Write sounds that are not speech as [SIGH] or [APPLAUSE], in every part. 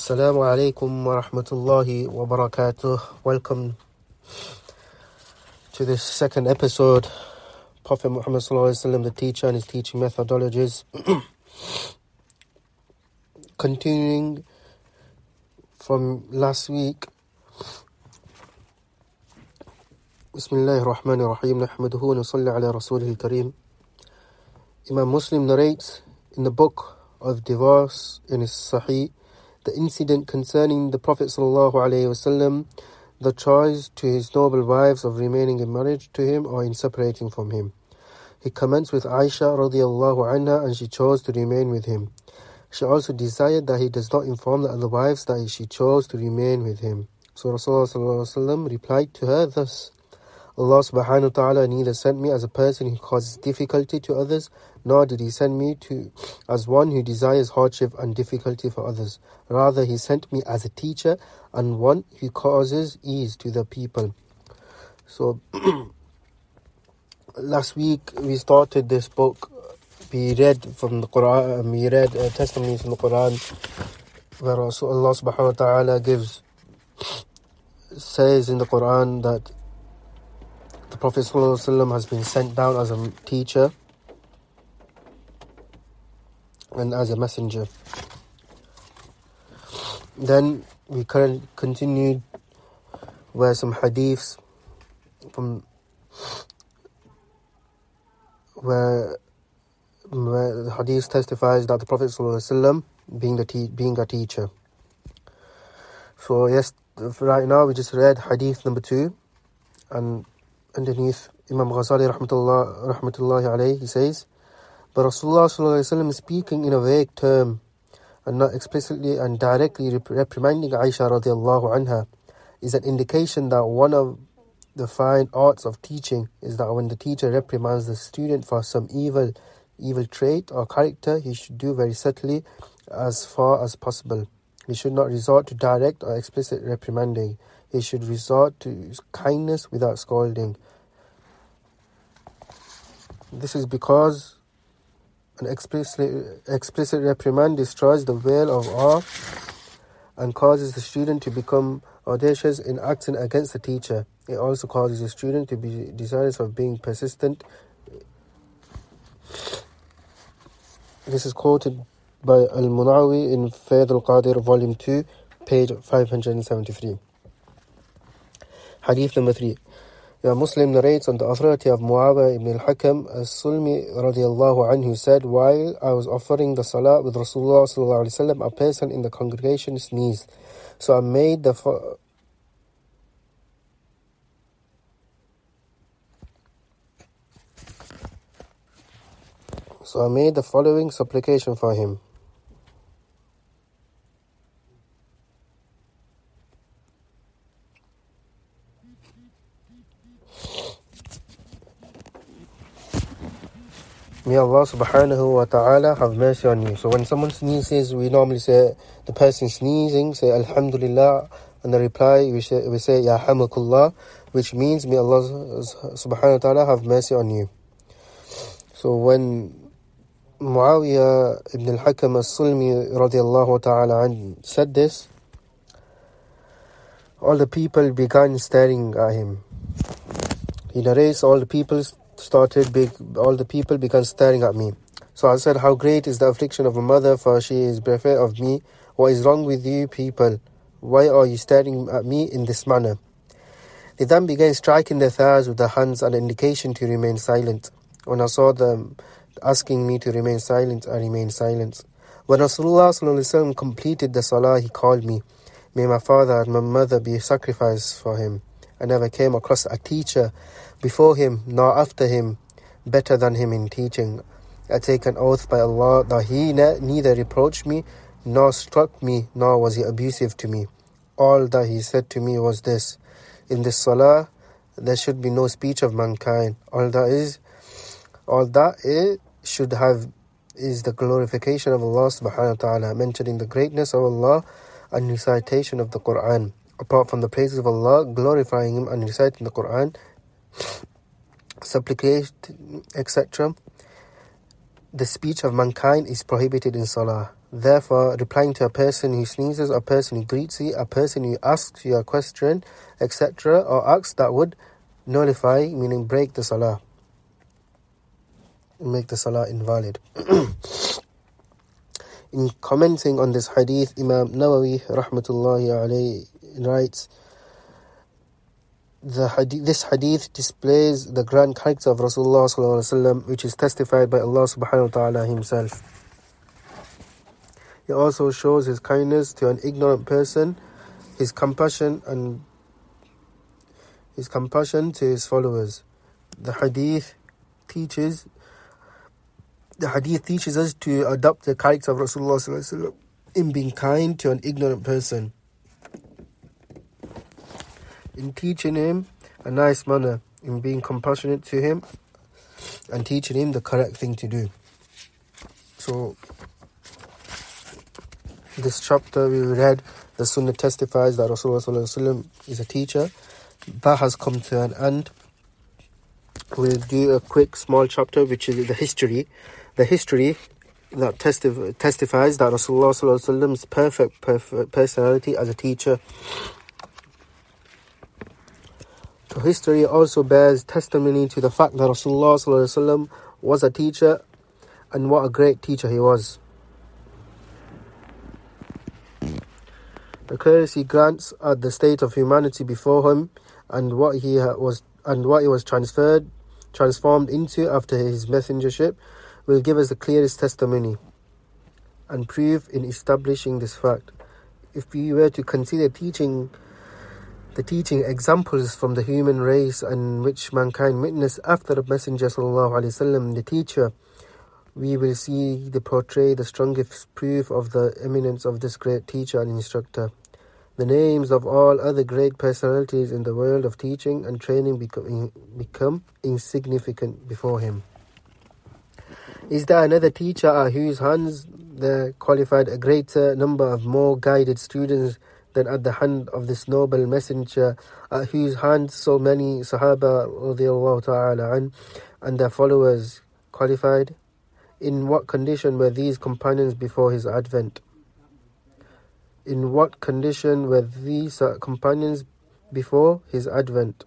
Assalamu alaikum wa rahmatullahi wa barakatuh. Welcome to this second episode. Prophet Muhammad the teacher and his teaching methodologies. [CLEARS THROAT] Continuing from last week. Bismillah ar-Rahman ar-Rahim. Nahmaduhu wa nusalli ala rasulih al-Kareem. Imam Muslim narrates in the book of divorce in his Sahih the incident concerning the Prophet ﷺ, the choice to his noble wives of remaining in marriage to him or in separating from him. He commenced with Aisha radiallahu anha and she chose to remain with him. She also desired that he does not inform the other wives that she chose to remain with him. So Rasulullah replied to her thus, Allah subhanahu wa ta'ala neither sent me as a person who causes difficulty to others, nor did he send me to as one who desires hardship and difficulty for others. Rather, he sent me as a teacher and one who causes ease to the people. So, [CLEARS THROAT] last week we started this book. We read from the Quran, we read uh, testimonies from the Quran where Allah subhanahu wa ta'ala gives, says in the Quran that the Prophet has been sent down as a teacher and as a messenger. Then we continued where some hadiths from where, where the hadith testifies that the Prophet ﷺ being the te- being a teacher. So yes, right now we just read hadith number two, and underneath Imam Ghazali rahmatullah, rahmatullahi alayhi, he says, but Rasulullah is speaking in a vague term and not explicitly and directly reprimanding Aisha radiallahu anha is an indication that one of the fine arts of teaching is that when the teacher reprimands the student for some evil evil trait or character, he should do very subtly as far as possible. He should not resort to direct or explicit reprimanding he should resort to kindness without scolding. This is because an explicit, reprimand destroys the veil of awe and causes the student to become audacious in acting against the teacher. It also causes the student to be desirous of being persistent. This is quoted by Al Munawi in Fayd al Qadir, Volume 2, page 573. Hadith number 3. Yeah, Muslim narrates on the authority of Muawiyah ibn al-Hakam as-Sulmi radiallahu anhu said, While I was offering the salah with Rasulullah sallallahu alayhi wasallam, a person in the congregation sneezed. So I made the So I made the following supplication for him. May Allah subhanahu wa ta'ala have mercy on you. So when someone sneezes, we normally say, the person sneezing, say Alhamdulillah, and the reply, we say, we say Ya hamakullah, which means may Allah subhanahu wa ta'ala have mercy on you. So when Muawiyah ibn al-Hakam as-Sulmi radiallahu ta'ala said this, all the people began staring at him. He narrates all the people started, big, all the people began staring at me. So I said, How great is the affliction of a mother, for she is bereft of me. What is wrong with you people? Why are you staring at me in this manner? They then began striking their thighs with their hands, an indication to remain silent. When I saw them asking me to remain silent, I remained silent. When Rasulullah completed the salah, he called me. May my father and my mother be sacrificed for him. I never came across a teacher before him nor after him better than him in teaching. I take an oath by Allah that he ne- neither reproached me nor struck me nor was he abusive to me. All that he said to me was this In this salah there should be no speech of mankind. All that is all that it should have is the glorification of Allah subhanahu wa ta'ala, mentioning the greatness of Allah and recitation of the Quran. Apart from the praises of Allah, glorifying Him and reciting the Quran, supplication, etc. The speech of mankind is prohibited in Salah. Therefore, replying to a person who sneezes, a person who greets you, a person who asks you a question, etc., or acts that would nullify, meaning break the salah, make the salah invalid. [CLEARS THROAT] In commenting on this hadith, Imam Nawawi rahmatullahi alayhi writes, the hadith, this hadith displays the grand character of Rasulullah which is testified by Allah subhanahu wa ta'ala himself. It also shows his kindness to an ignorant person, his compassion and his compassion to his followers. The hadith teaches the hadith teaches us to adopt the character of Rasulullah in being kind to an ignorant person, in teaching him a nice manner, in being compassionate to him, and teaching him the correct thing to do. So, this chapter we read, the Sunnah testifies that Rasulullah is a teacher. That has come to an end. We'll do a quick small chapter, which is the history the history that testif- testifies that Rasulullah's perfect, perfect personality as a teacher. History also bears testimony to the fact that Rasulullah was a teacher and what a great teacher he was. The courtesy grants at the state of humanity before him and what he was and what he was transferred transformed into after his messengership will give us the clearest testimony and proof in establishing this fact. If we were to consider teaching the teaching examples from the human race and which mankind witnessed after the Messenger وسلم, the teacher, we will see the portray the strongest proof of the eminence of this great teacher and instructor. The names of all other great personalities in the world of teaching and training become, become insignificant before him. Is there another teacher at whose hands there qualified a greater number of more guided students than at the hand of this noble messenger, at whose hands so many Sahaba ta'ala an, and their followers qualified? In what condition were these companions before his advent? In what condition were these companions before his advent?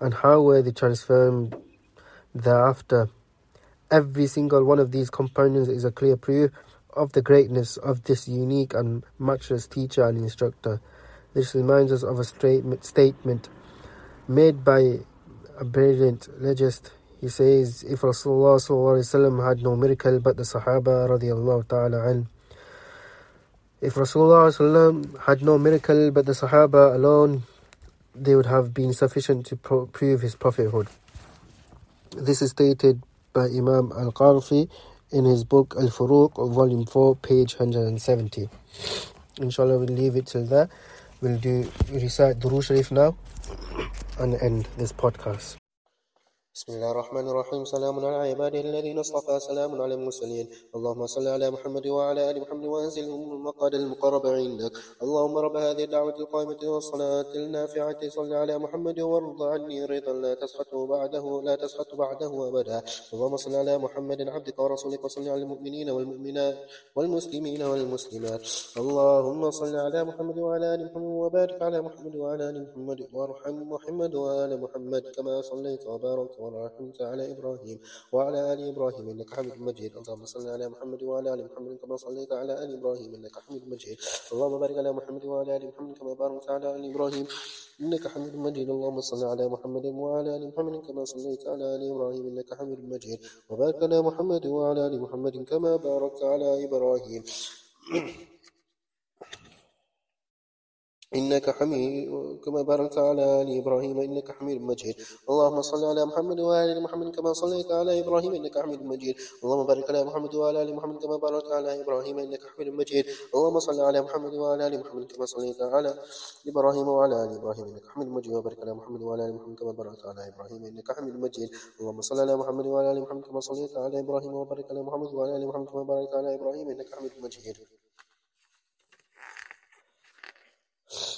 And how were they transformed thereafter? Every single one of these companions is a clear proof of the greatness of this unique and matchless teacher and instructor. This reminds us of a statement made by a brilliant legist. He says, If Rasulullah had no miracle but the Sahaba ta'ala an, if Rasulullah had no miracle but the Sahaba alone, they would have been sufficient to pro- prove his prophethood. This is stated by Imam Al-Qarfi in his book Al-Furuq, volume 4, page 170. Inshallah, we'll leave it till there. We'll do recite Duru Sharif now and end this podcast. بسم الله الرحمن الرحيم. سلام على عباده الذين اصطفى. سلام على المرسلين. اللهم صل على محمد وعلى آل محمد وانزلهم المقعد المقرب عندك. اللهم رب هذه الدعوة القائمة والصلاة النافعة. صل على محمد وارض عني رضا. لا تسخط بعده لا تسخط بعده أبدا. اللهم صل على محمد عبدك ورسولك. وصل على المؤمنين والمؤمنات والمسلمين والمسلمات. اللهم صل على محمد وعلى آل محمد وبارك على محمد وعلى آل محمد. وارحم محمد وآل محمد كما صليت وباركت ورحمت على إبراهيم وعلى آل إبراهيم إنك حميد مجيد. اللهم صل على محمد وعلى آل محمد كما صليت على آل إبراهيم إنك حميد مجيد. اللهم بارك على محمد وعلى آل محمد كما باركت على آل إبراهيم إنك حميد مجيد. اللهم صل على محمد وعلى آل محمد كما صليت على آل إبراهيم إنك حميد مجيد. وبارك على محمد وعلى آل محمد كما باركت على إبراهيم. إنك حميد كما باركت على آل إبراهيم إنك حميد مجيد. اللهم صل على محمد وعلى آل محمد كما صليت على إبراهيم إنك حميد مجيد. اللهم بارك على محمد وعلى آل محمد كما باركت على إبراهيم إنك حميد مجيد. اللهم صل على محمد وعلى آل محمد كما صليت على إبراهيم وعلى آل إبراهيم إنك حميد مجيد. وبارك على محمد وعلى آل محمد كما باركت على إبراهيم إنك حميد مجيد. اللهم صل على محمد وعلى آل محمد كما صليت على إبراهيم. وبارك على محمد وعلى آل محمد كما باركت على إبراهيم إنك حميد مجيد.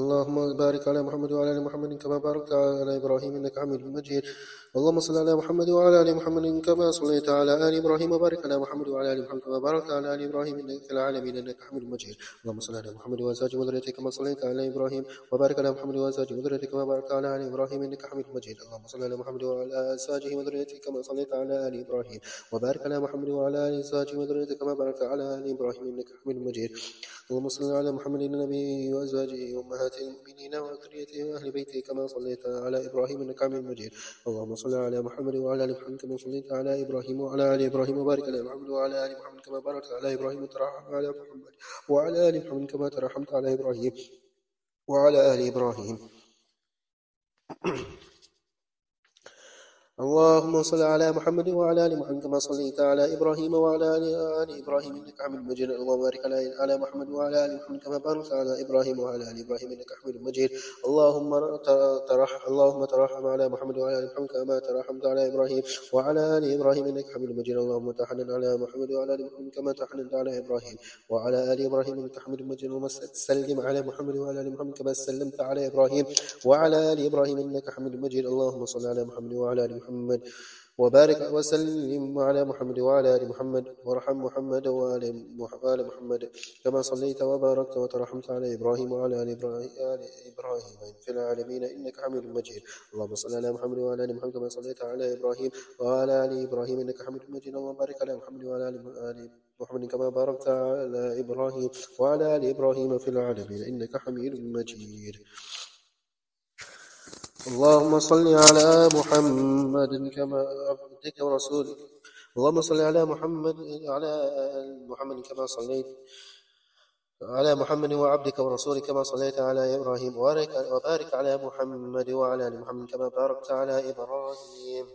اللهم بارك على محمد وعلى آل محمد كما باركت على إبراهيم إنك حميد مجيد. اللهم صل على محمد وعلى آل محمد كما صليت على آل إبراهيم وبارك على محمد وعلى آل محمد كما باركت على آل إبراهيم إنك العالمين إنك حميد مجيد. اللهم صل على محمد وازواجه وذريته كما صليت على إبراهيم وبارك على محمد وازواجه وذريته كما باركت على آل إبراهيم إنك حميد مجيد. اللهم صل على محمد وعلى أزواجه وذريته كما صليت على آل إبراهيم وبارك على محمد وعلى آل أزواجه وذريته كما باركت على آل إبراهيم إنك حميد مجيد. اللهم صل على محمد النبي وأزواجه وأمهات المؤمنين وذريته وأهل بيته كما صليت على إبراهيم إنك حميد مجيد. اللهم صل على محمد وعلى آل محمد كما صليت على إبراهيم وعلى آل إبراهيم وبارك على محمد وعلى آل محمد كما باركت على إبراهيم وترحم على محمد وعلى آل محمد كما ترحمت على إبراهيم وعلى آل إبراهيم. اللهم صل على محمد وعلى ال محمد كما صليت على إبراهيم وعلى ال إبراهيم انك حميد مجيد اللهم بارك على محمد وعلى ال محمد كما باركت على إبراهيم وعلى ال إبراهيم انك حميد مجيد اللهم ترحم اللهم ترحم على محمد وعلى ال محمد كما ترحمت على إبراهيم وعلى ال إبراهيم انك حميد مجيد اللهم تحنن على محمد وعلى ال محمد كما تحننت على إبراهيم وعلى ال إبراهيم انك حميد مجيد اللهم سلم على محمد وعلى ال محمد كما سلمت على إبراهيم وعلى ال إبراهيم انك حميد مجيد اللهم صل على محمد وعلى ال محمد محمد. وبارك وسلم على محمد وعلى آل محمد. وارحم محمد وآل محمد. كما صليت وباركت وترحمت على إبراهيم وعلى آل إبراهيم. في العالمين إنك حميد مجيد. اللهم صل على محمد وعلى آل محمد كما صليت على إبراهيم وعلى آل إبراهيم إنك حميد مجيد. اللهم بارك على محمد وعلى آل محمد كما باركت على إبراهيم وعلى آل إبراهيم في العالمين إنك حميد مجيد. اللهم صل على محمد كما عبدك ورسولك. اللهم صل على محمد على محمد كما صليت على محمد وعبدك ورسولك كما صليت على إبراهيم وبارك على محمد وعلى آل محمد كما باركت على إبراهيم.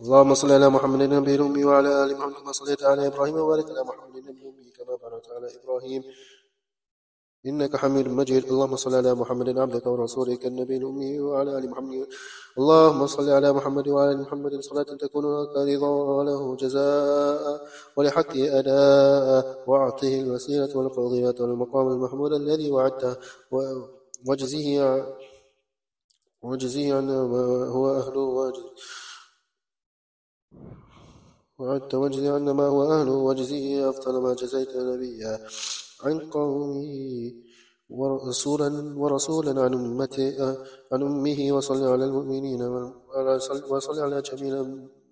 اللهم صل على محمد النبي الأمي وعلى آل محمد كما صليت على إبراهيم وبارك على محمد النبي الأمي كما باركت على إبراهيم. إنك حميد مجيد. اللهم صل على محمد عبدك ورسولك النبي الأمي وعلى آل محمد. اللهم صل على محمد وعلى آل محمد صلاة تكون لك رضا وله جزاء. ولحقه أداء. وأعطه الوسيلة والفضيلة والمقام المحمود الذي وعدته. وجزيه وجزيه عن ما هو أهله وجزيه وعدت وجزي عن ما هو أهله وجزيه أفضل ما جزيت نبيا عن قومه ورسولا ورسولا عن أمته عن أمه وصل على المؤمنين وصل على جميع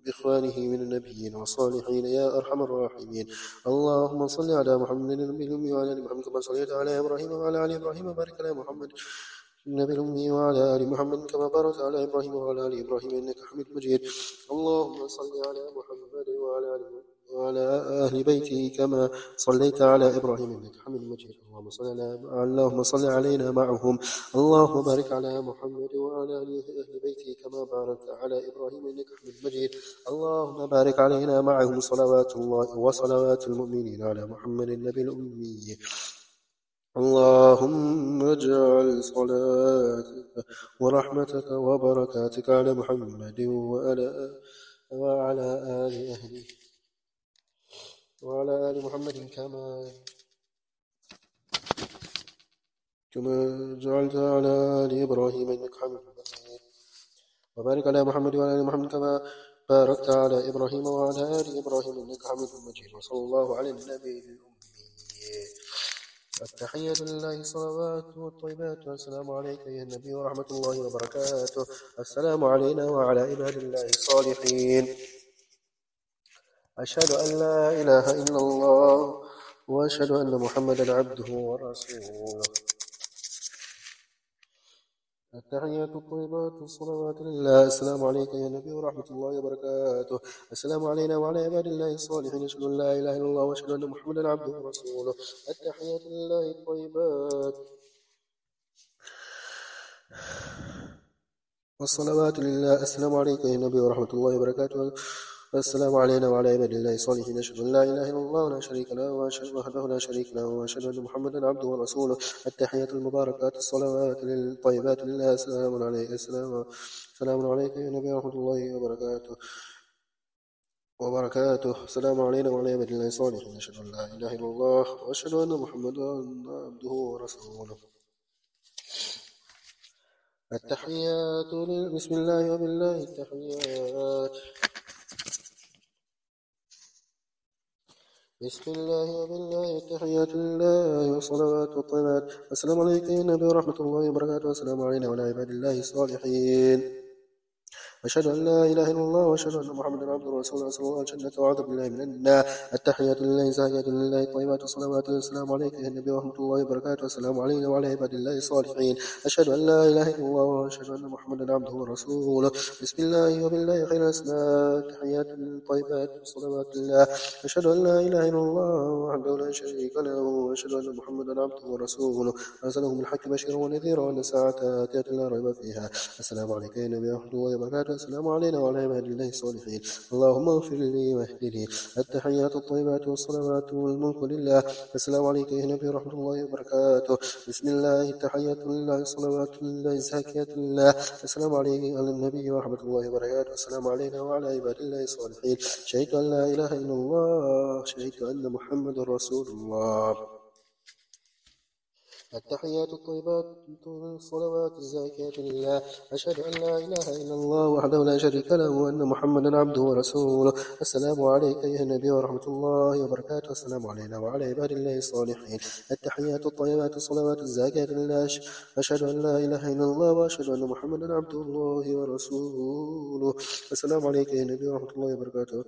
بإخوانه من النبيين والصالحين يا أرحم الراحمين. اللهم صل على محمد النبي الأمي وعلى آل محمد كما صليت على إبراهيم وعلى آل إبراهيم وبارك على محمد. النبي الأمي وعلى آل محمد كما باركت على إبراهيم وعلى آل إبراهيم إنك حميد مجيد. اللهم صل على محمد وعلى آل وعلى أهل بيته كما صليت على إبراهيم إنك حميد مجيد. اللهم صل على اللهم صل علينا معهم. اللهم بارك على محمد وعلى أهل بيته كما باركت على إبراهيم إنك حميد مجيد. اللهم بارك علينا معهم صلوات الله وصلوات المؤمنين على محمد النبي الأمي. اللهم اجعل صلاتك ورحمتك وبركاتك على محمد وعلى وعلى آل أهله. وعلى آل محمد كما كما جعلت على آل إبراهيم إنك حميد وبارك على محمد وعلى آل محمد كما باركت على إبراهيم وعلى آل إبراهيم إنك حميد مجيد. وصلى الله على النبي الأمي. التحية لله الصلوات والطيبات والسلام عليك يا النبي ورحمة الله وبركاته. السلام علينا وعلى عباد الله الصالحين. أشهد أن لا إله إلا الله وأشهد أن محمدا عبده ورسوله. التحيات الطيبات الصلوات لله. السلام عليك يا نبي ورحمة الله وبركاته. السلام علينا وعلى عباد الله الصالحين. أشهد أن لا إله إلا الله وأشهد أن محمدا عبده ورسوله. التحيات لله الطيبات. والصلوات لله. السلام عليك يا نبي ورحمة الله وبركاته. والسلام علينا وعلى عباد الله الصالحين. أشهد أن لا إله إلا الله لا شريك له وأشهد وحده لا شريك له وأشهد أن محمدا عبده ورسوله. التحيات المباركات الصلوات الطيبات لله. السلام عليك السلام. السلام عليك يا نبي ورحمة الله وبركاته. وبركاته. السلام علينا وعلى عباد الله الصالحين. أشهد أن لا إله إلا الله وأشهد أن محمدا عبده ورسوله. التحيات بسم الله وبالله التحيات. بسم الله وبالله التحيات لله والصلوات والطيبات السلام عليكم يا نبي ورحمة الله وبركاته. السلام علينا وعلى عباد الله الصالحين. أشهد أن لا إله إلا الله وأشهد أن محمدا عبده ورسوله. صلى الله وسلم وأعوذ بالله من النار. التحيات لله زاكية لله طيبات الصلوات والسلام عليك يا النبي ورحمة الله وبركاته. السلام علينا وعلى عباد الله الصالحين. أشهد أن لا إله إلا الله وأشهد أن محمدا عبده ورسوله. بسم الله وبالله خير الأسماء. التحيات الطيبات الصلوات لله. أشهد أن لا إله إلا الله وحده لا شريك له. وأشهد أن محمدا عبده ورسوله. أرسله بالحق بشيرا ونذيرا. وأن الساعة آتية لا ريب فيها. السلام عليك يا نبي ورحمة الله وبركاته. السلام علينا وعلى عباد الله الصالحين اللهم اغفر لي واهدني. التحيات الطيبات والصلوات والملك لله. السلام عليك يا نبي ورحمة الله وبركاته. بسم الله التحيات لله الصلوات لله الزاكيات لله. السلام عليك على النبي ورحمة الله وبركاته. السلام علينا وعلى عباد الله الصالحين. شهدت أن لا إله إلا الله شهدت أن محمد رسول الله. التحيات الطيبات الصلوات الزاكيات لله. أشهد أن لا إله إلا الله وحده لا شريك له وأن محمدا عبده ورسوله. السلام عليك أيها النبي ورحمة الله وبركاته. السلام علينا وعلى عباد الله الصالحين. التحيات الطيبات الصلوات الزاكيات لله. أشهد أن لا إله إلا الله وأشهد أن محمدا عبده الله ورسوله. السلام عليك أيها النبي ورحمة الله وبركاته.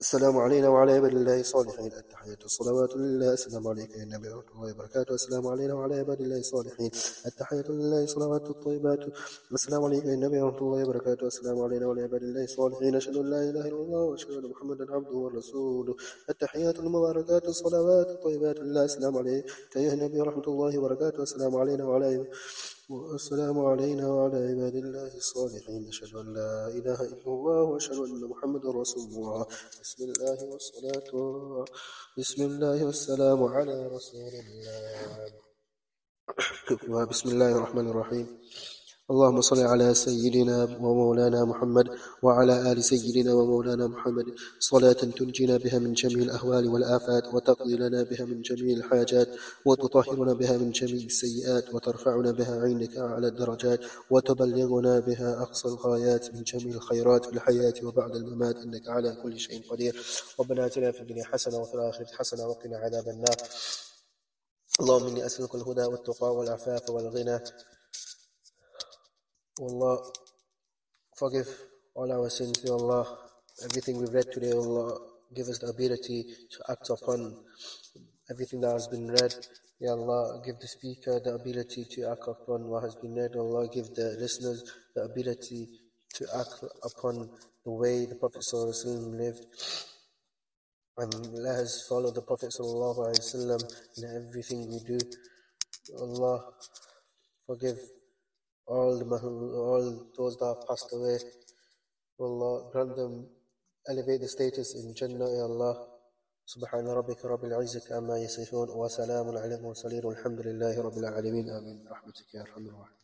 السلام علينا وعلى عباد الله الصالحين. التحيات الصلوات لله. السلام عليك يا النبي ورحمة الله وبركاته. السلام علينا وعلى عباد الله الصالحين. التحيات لله الصلوات الطيبات. السلام عليك يا النبي ورحمة الله وبركاته. السلام علينا وعلى عباد الله الصالحين. أشهد أن لا إله إلا الله وأشهد أن محمدا عبده ورسوله. التحيات المباركات الصلوات الطيبات لله. السلام عليك يا النبي ورحمة الله وبركاته. السلام علينا وعلى والسلام علينا وعلى عباد الله الصالحين. أشهد أن لا إله إلا الله وأشهد أن محمدا رسول الله. بسم الله والصلاة بسم الله والسلام على رسول الله. [COUGHS] بسم الله الرحمن الرحيم. اللهم صل على سيدنا ومولانا محمد وعلى آل سيدنا ومولانا محمد. صلاة تنجينا بها من جميع الأهوال والآفات وتقضي لنا بها من جميع الحاجات وتطهرنا بها من جميع السيئات وترفعنا بها عندك أعلى الدرجات وتبلغنا بها أقصى الغايات من جميع الخيرات في الحياة وبعد الممات. إنك على كل شيء قدير. ربنا آتنا في الدنيا حسنة وفي الآخرة حسنة وقنا عذاب النار. اللهم إني أسألك الهدى والتقى والعفاف والغنى. O Allah, forgive all our sins, Ya Allah. Everything we've read today, Allah, give us the ability to act upon everything that has been read. Ya Allah, give the speaker the ability to act upon what has been read. Allah, give the listeners the ability to act upon the way the Prophet lived. And let us follow the Prophet ﷺ in everything we do. Allah, forgive all the all those that have passed away. Allah grant them elevate the status in Jannah, Ya Allah. سبحان ربك رب العزة عما يصفون وسلام على المرسلين والحمد لله رب العالمين آمين برحمتك يا أرحم الراحمين